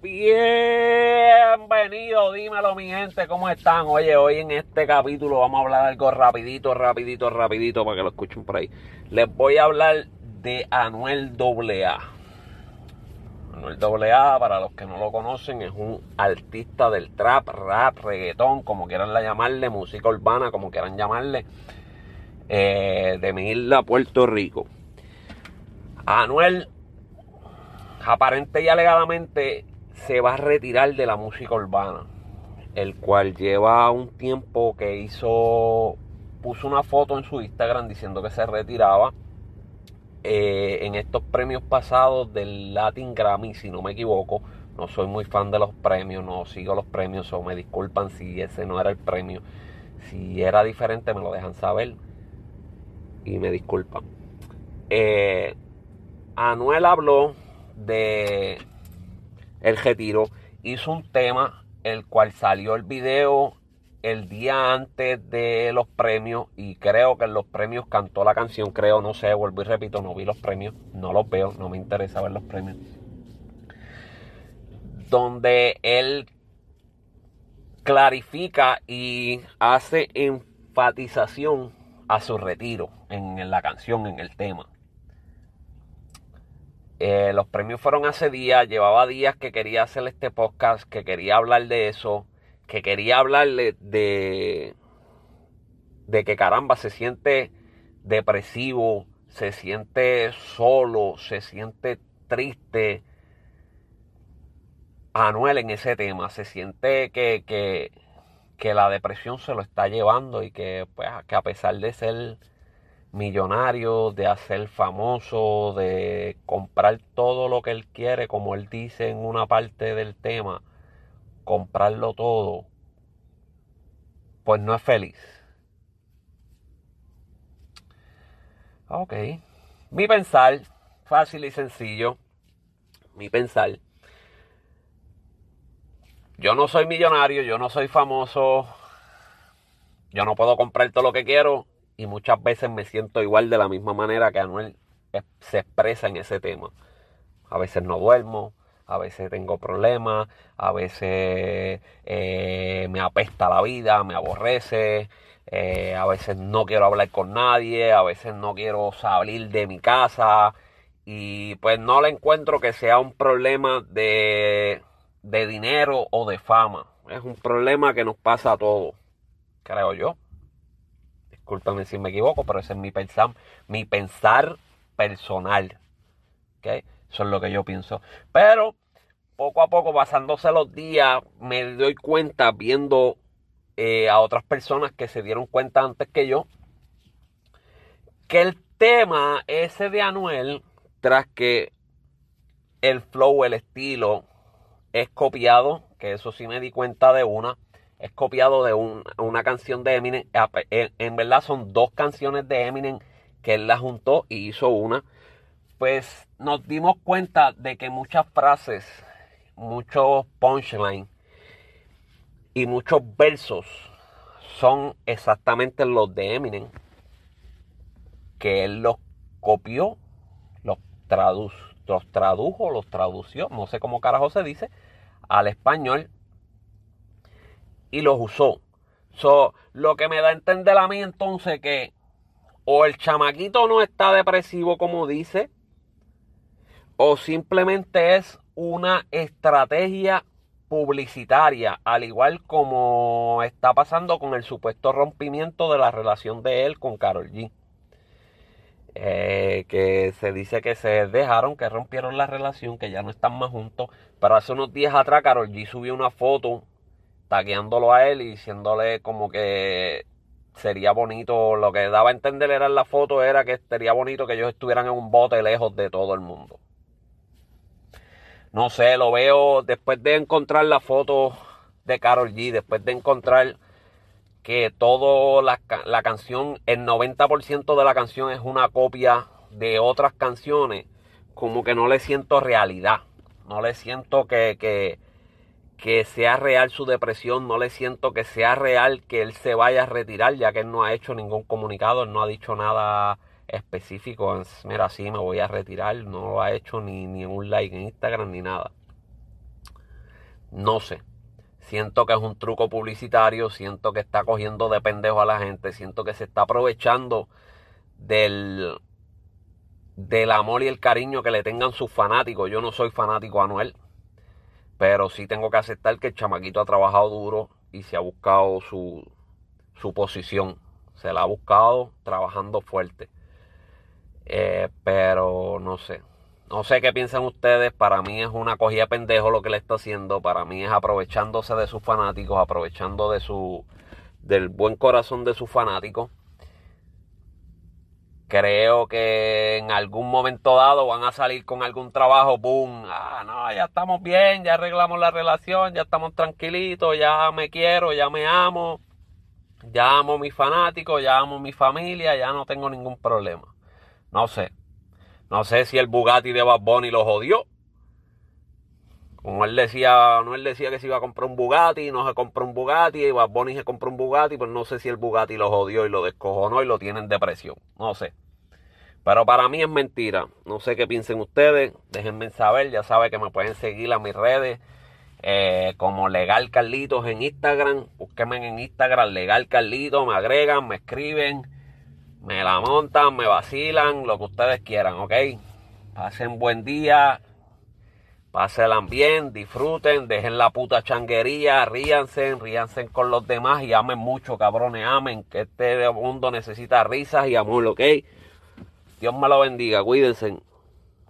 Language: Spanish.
Bienvenido, dímelo mi gente, ¿cómo están? Oye, hoy en este capítulo vamos a hablar algo rapidito, rapidito, rapidito para que lo escuchen por ahí. Les voy a hablar de Anuel AA. Anuel AA, para los que no lo conocen, es un artista del trap, rap, reggaetón, como quieran llamarle, música urbana, como quieran llamarle, eh, de mi isla, Puerto Rico. Anuel, aparente y alegadamente, se va a retirar de la música urbana, el cual lleva un tiempo que hizo, puso una foto en su Instagram diciendo que se retiraba. Eh, en estos premios pasados del Latin Grammy, si no me equivoco, no soy muy fan de los premios, no sigo los premios o me disculpan si ese no era el premio. Si era diferente me lo dejan saber y me disculpan. Eh, Anuel habló de el retiro, hizo un tema el cual salió el video el día antes de los premios y creo que en los premios cantó la canción, creo, no sé, vuelvo y repito, no vi los premios, no los veo, no me interesa ver los premios. Donde él clarifica y hace enfatización a su retiro en la canción, en el tema. Eh, los premios fueron hace días, llevaba días que quería hacer este podcast, que quería hablar de eso, que quería hablarle de, de que caramba se siente depresivo, se siente solo, se siente triste. Anuel en ese tema, se siente que, que, que la depresión se lo está llevando y que, pues, que a pesar de ser millonario, de hacer famoso, de comprar todo lo que él quiere, como él dice en una parte del tema, comprarlo todo, pues no es feliz. Ok. Mi pensar, fácil y sencillo, mi pensar. Yo no soy millonario, yo no soy famoso, yo no puedo comprar todo lo que quiero, y muchas veces me siento igual de la misma manera que Anuel se expresa en ese tema. A veces no duermo, a veces tengo problemas, a veces eh, me apesta la vida, me aborrece, eh, a veces no quiero hablar con nadie, a veces no quiero salir de mi casa y pues no le encuentro que sea un problema de, de dinero o de fama. Es un problema que nos pasa a todos, creo yo discúlpame si me equivoco, pero ese es mi pensar, mi pensar personal. ¿okay? Eso es lo que yo pienso. Pero poco a poco, pasándose los días, me doy cuenta viendo eh, a otras personas que se dieron cuenta antes que yo, que el tema ese de Anuel, tras que el flow, el estilo, es copiado, que eso sí me di cuenta de una, es copiado de una canción de Eminem. Ah, pues, en, verdad son dos canciones de Eminem que él la juntó y hizo una. Pues nos dimos cuenta de que muchas frases, muchos punchlines y muchos versos son exactamente los de Eminem. Que él los copió, los, los tradujo, los tradució, no sé cómo carajo se dice, al español y los usó. So, lo que me da a entender a mí entonces que o el chamaquito no está depresivo como dice, o simplemente es una estrategia publicitaria, al igual como está pasando con el supuesto rompimiento de la relación de él con Carol G. Eh, que se dice que se dejaron, que rompieron la relación, que ya no están más juntos. Pero hace unos días atrás Carol G subió una foto tagueándolo a él y diciéndole como que sería bonito, lo que daba a entender era en la foto era que sería bonito que ellos estuvieran en un bote lejos de todo el mundo. No sé, lo veo después de encontrar la foto de Carol G, después de encontrar que toda la, la canción, el 90% de la canción es una copia de otras canciones, como que no le siento realidad, no le siento que, que que sea real su depresión, no le siento que sea real que él se vaya a retirar, ya que él no ha hecho ningún comunicado, él no ha dicho nada específico, mira, sí, me voy a retirar, no lo ha hecho ni, ni un like en Instagram ni nada. No sé. Siento que es un truco publicitario, siento que está cogiendo de pendejo a la gente, siento que se está aprovechando del, del amor y el cariño que le tengan sus fanáticos. Yo no soy fanático a Anuel, pero sí tengo que aceptar que el chamaquito ha trabajado duro y se ha buscado su, su posición. Se la ha buscado trabajando fuerte. Eh, pero no sé. No sé qué piensan ustedes. Para mí es una cogida pendejo lo que le está haciendo. Para mí es aprovechándose de sus fanáticos, aprovechando de su del buen corazón de sus fanáticos. Creo que en algún momento dado van a salir con algún trabajo, boom, ah, no, ya estamos bien, ya arreglamos la relación, ya estamos tranquilitos, ya me quiero, ya me amo, ya amo a mis fanáticos, ya amo a mi familia, ya no tengo ningún problema. No sé. No sé si el Bugatti de Bad Bunny lo jodió. Como él decía, no él decía que se iba a comprar un Bugatti, no se compró un Bugatti, y Bad se compró un Bugatti, pues no sé si el Bugatti lo jodió y lo descojonó y lo tiene en depresión. No sé. Pero para mí es mentira. No sé qué piensen ustedes. Déjenme saber. Ya saben que me pueden seguir a mis redes. Eh, como Legal Carlitos en Instagram. Búsquenme en Instagram Legal Carlitos. Me agregan, me escriben me la montan, me vacilan, lo que ustedes quieran, ¿ok? Pasen buen día, pásenla bien, disfruten, dejen la puta changuería, ríanse, ríanse con los demás y amen mucho, cabrones, amen, que este mundo necesita risas y amor, ¿ok? Dios me lo bendiga, cuídense.